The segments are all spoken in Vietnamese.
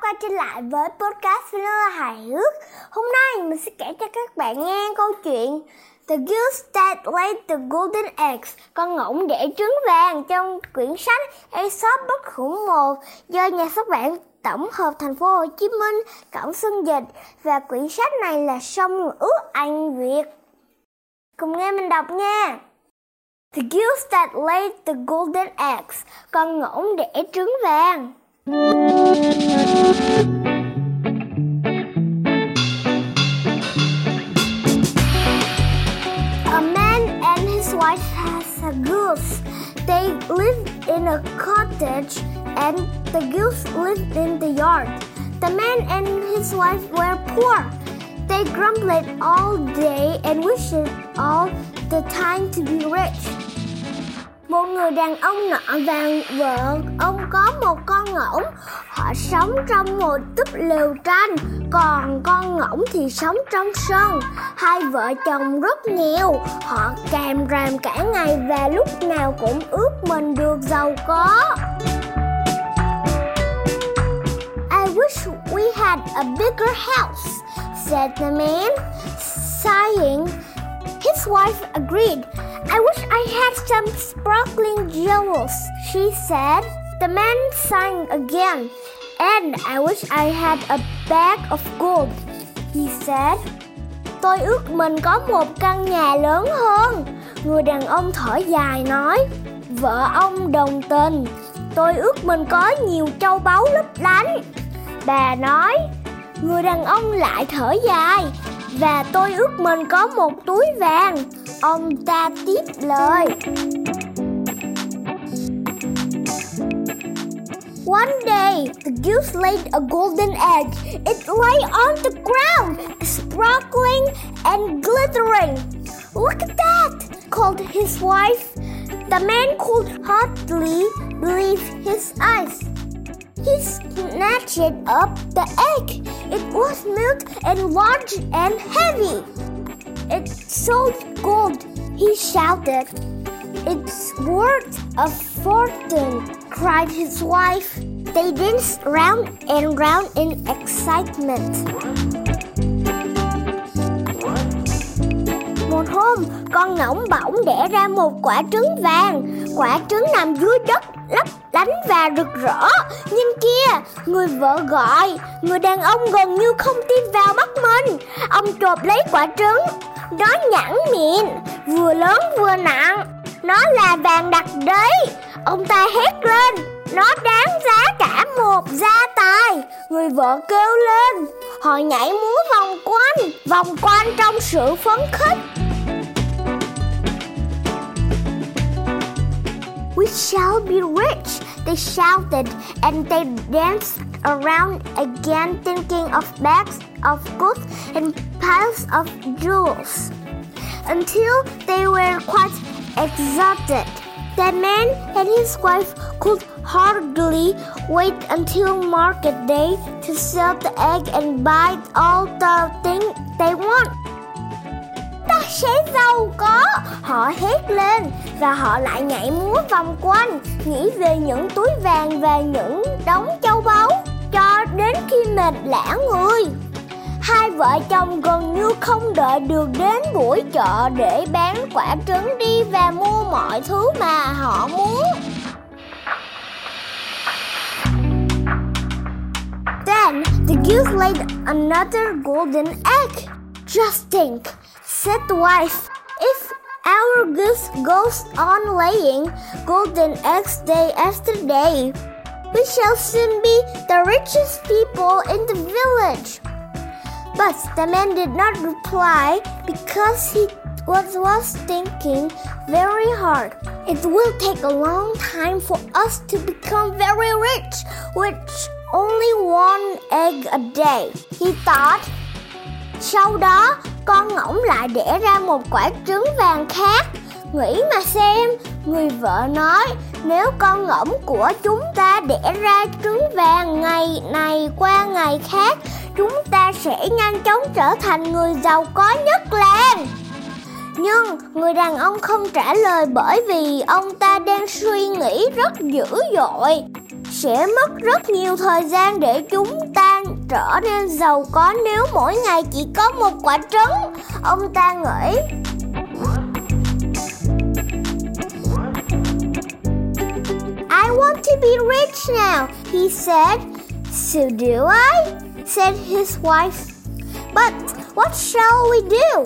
quay trở lại với podcast Vanilla hài hước. Hôm nay mình sẽ kể cho các bạn nghe câu chuyện The Goose That Laid the Golden Eggs, con ngỗng đẻ trứng vàng trong quyển sách Aesop bất khủng 1 do nhà xuất bản tổng hợp thành phố Hồ Chí Minh Cổng Xuân Dịch và quyển sách này là song ngữ Anh Việt. Cùng nghe mình đọc nha. The goose that laid the golden eggs, con ngỗng đẻ trứng vàng. A man and his wife has a goose. They lived in a cottage and the goose lived in the yard. The man and his wife were poor. They grumbled all day and wished all the time to be rich. Một người đàn ông nọ và vợ ông có một con ngỗng. Họ sống trong một túp lều tranh, còn con ngỗng thì sống trong sân. Hai vợ chồng rất nghèo, họ càm ràm cả ngày và lúc nào cũng ước mình được giàu có. I wish we had a bigger house, said the man, sighing. His wife agreed. I wish I had some sparkling jewels, she said. The man sang again. And I wish I had a bag of gold, he said. Tôi ước mình có một căn nhà lớn hơn. Người đàn ông thở dài nói. Vợ ông đồng tình. Tôi ước mình có nhiều châu báu lấp lánh. Bà nói. Người đàn ông lại thở dài. Và tôi ước mình có một túi vàng. Ông ta tiếp lời. One day, the goose laid a golden egg. It lay on the ground, sparkling and glittering. Look at that, called his wife. The man could hardly believe his eyes. He snatched up the egg. It was milk and large and heavy. It's so gold, he shouted. It's worth a fortune, cried his wife. They danced round and round in excitement. Một hôm, con ngỗng bỗng đẻ ra một quả trứng vàng. Quả trứng nằm dưới đất, lấp lánh và rực rỡ. Nhìn kia, người vợ gọi, người đàn ông gần như không tin vào mắt mình. Ông chộp lấy quả trứng, nó nhẵn miệng, vừa lớn vừa nặng. Nó là vàng đặc đấy. Ông ta hét lên, nó đáng giá cả một gia tài. Người vợ kêu lên, họ nhảy múa vòng quanh, vòng quanh trong sự phấn khích. We shall be rich, they shouted, and they danced around again, thinking of bags of gold and piles of jewels, until they were quite exhausted. The man and his wife could hardly wait until market day to sell the egg and buy all the things they want. Ta sẽ giàu có Họ hét lên Và họ lại nhảy múa vòng quanh Nghĩ về những túi vàng và những đống châu báu Cho đến khi mệt lã người Hai vợ chồng gần như không đợi được đến buổi chợ để bán quả trứng đi và mua mọi thứ mà họ muốn. Then the goose laid another golden egg. Just think, said the wife, if our goose goes on laying golden eggs day after day, we shall soon be the richest people in the village. But the man did not reply because he was, was thinking very hard. It will take a long time for us to become very rich with only one egg a day, he thought. Đó, con ngỗng lại đẻ ra một quả trứng vàng khác. Nghĩ mà xem, người vợ nói, nếu con ngỗng của chúng ta đẻ ra trứng vàng ngày này qua ngày khác, chúng ta sẽ nhanh chóng trở thành người giàu có nhất làng. Nhưng người đàn ông không trả lời bởi vì ông ta đang suy nghĩ rất dữ dội. sẽ mất rất nhiều thời gian để chúng ta trở nên giàu có nếu mỗi ngày chỉ có một quả trứng. Ông ta nghĩ. I want to be rich now, he said. So do I, said his wife. But what shall we do?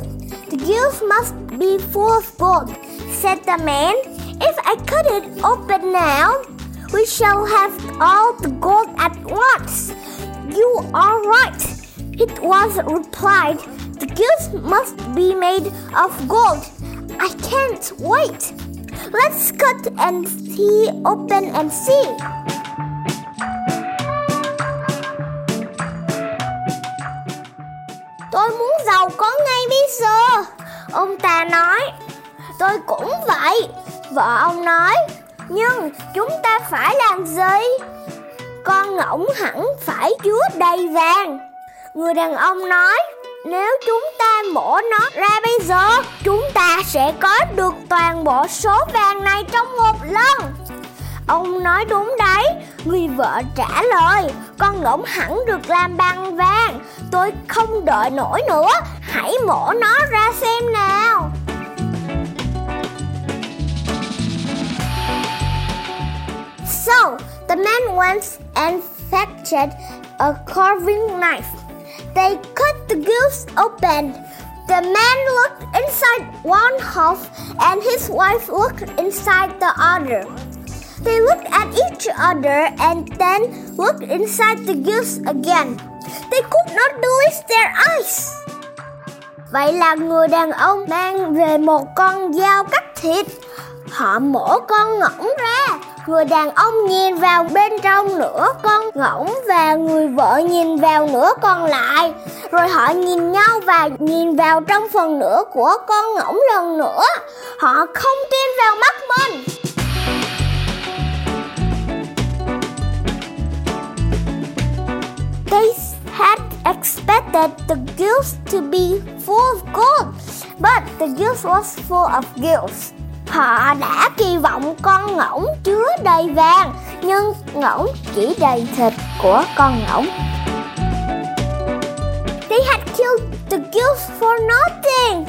The gills must be full of gold, said the man. If I cut it open now, we shall have all the gold at once. You are right, it was replied. The gills must be made of gold. I can't wait. Let's cut and see, open and see. Tôi muốn giàu có ngay bây giờ. Ông ta nói. Tôi cũng vậy. Vợ ông nói. Nhưng chúng ta phải làm gì? Con ngỗng hẳn phải chứa đầy vàng. Người đàn ông nói. Nếu chúng ta mổ nó ra bây giờ, chúng ta sẽ có được toàn bộ số vàng này trong một lần. Ông nói đúng đấy, người vợ trả lời, con ngỗng hẳn được làm bằng vàng. Tôi không đợi nổi nữa, hãy mổ nó ra xem nào. So, the man went and fetched a carving knife. They cut the goose open. The man looked inside one half and his wife looked inside the other. They looked at each other and then looked inside the goose again. They could not believe their eyes. Vậy là người đàn ông mang về một con dao cắt thịt. Họ mổ con ngỗng ra. Người đàn ông nhìn vào bên trong nửa con ngỗng và người vợ nhìn vào nửa còn lại. Rồi họ nhìn nhau và nhìn vào trong phần nửa của con ngỗng lần nữa. Họ không tin vào mắt mình. They had expected the gills to be full of gold, but the gills was full of gills. Họ đã kỳ vọng con ngỗng chứa đầy vàng, nhưng ngỗng chỉ đầy thịt của con ngỗng. They had killed the gills for nothing.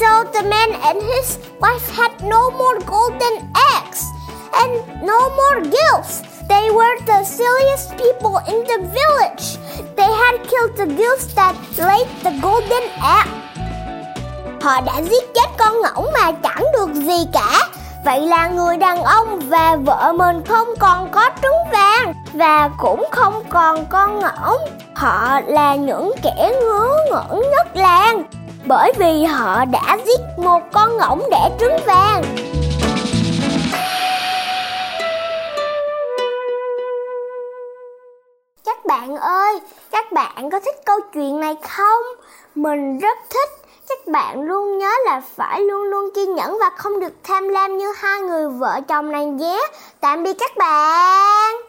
So the man and his wife had no more golden eggs and no more gills. They were the silliest people in the village. They had killed the goose that laid the golden egg. Họ đã giết chết con ngỗng mà chẳng được gì cả. Vậy là người đàn ông và vợ mình không còn có trứng vàng và cũng không còn con ngỗng. Họ là những kẻ ngớ ngẩn nhất làng, bởi vì họ đã giết một con ngỗng để trứng vàng. Các bạn ơi, các bạn có thích câu chuyện này không? Mình rất thích. Các bạn luôn nhớ là phải luôn luôn kiên nhẫn và không được tham lam như hai người vợ chồng này nhé. Tạm biệt các bạn.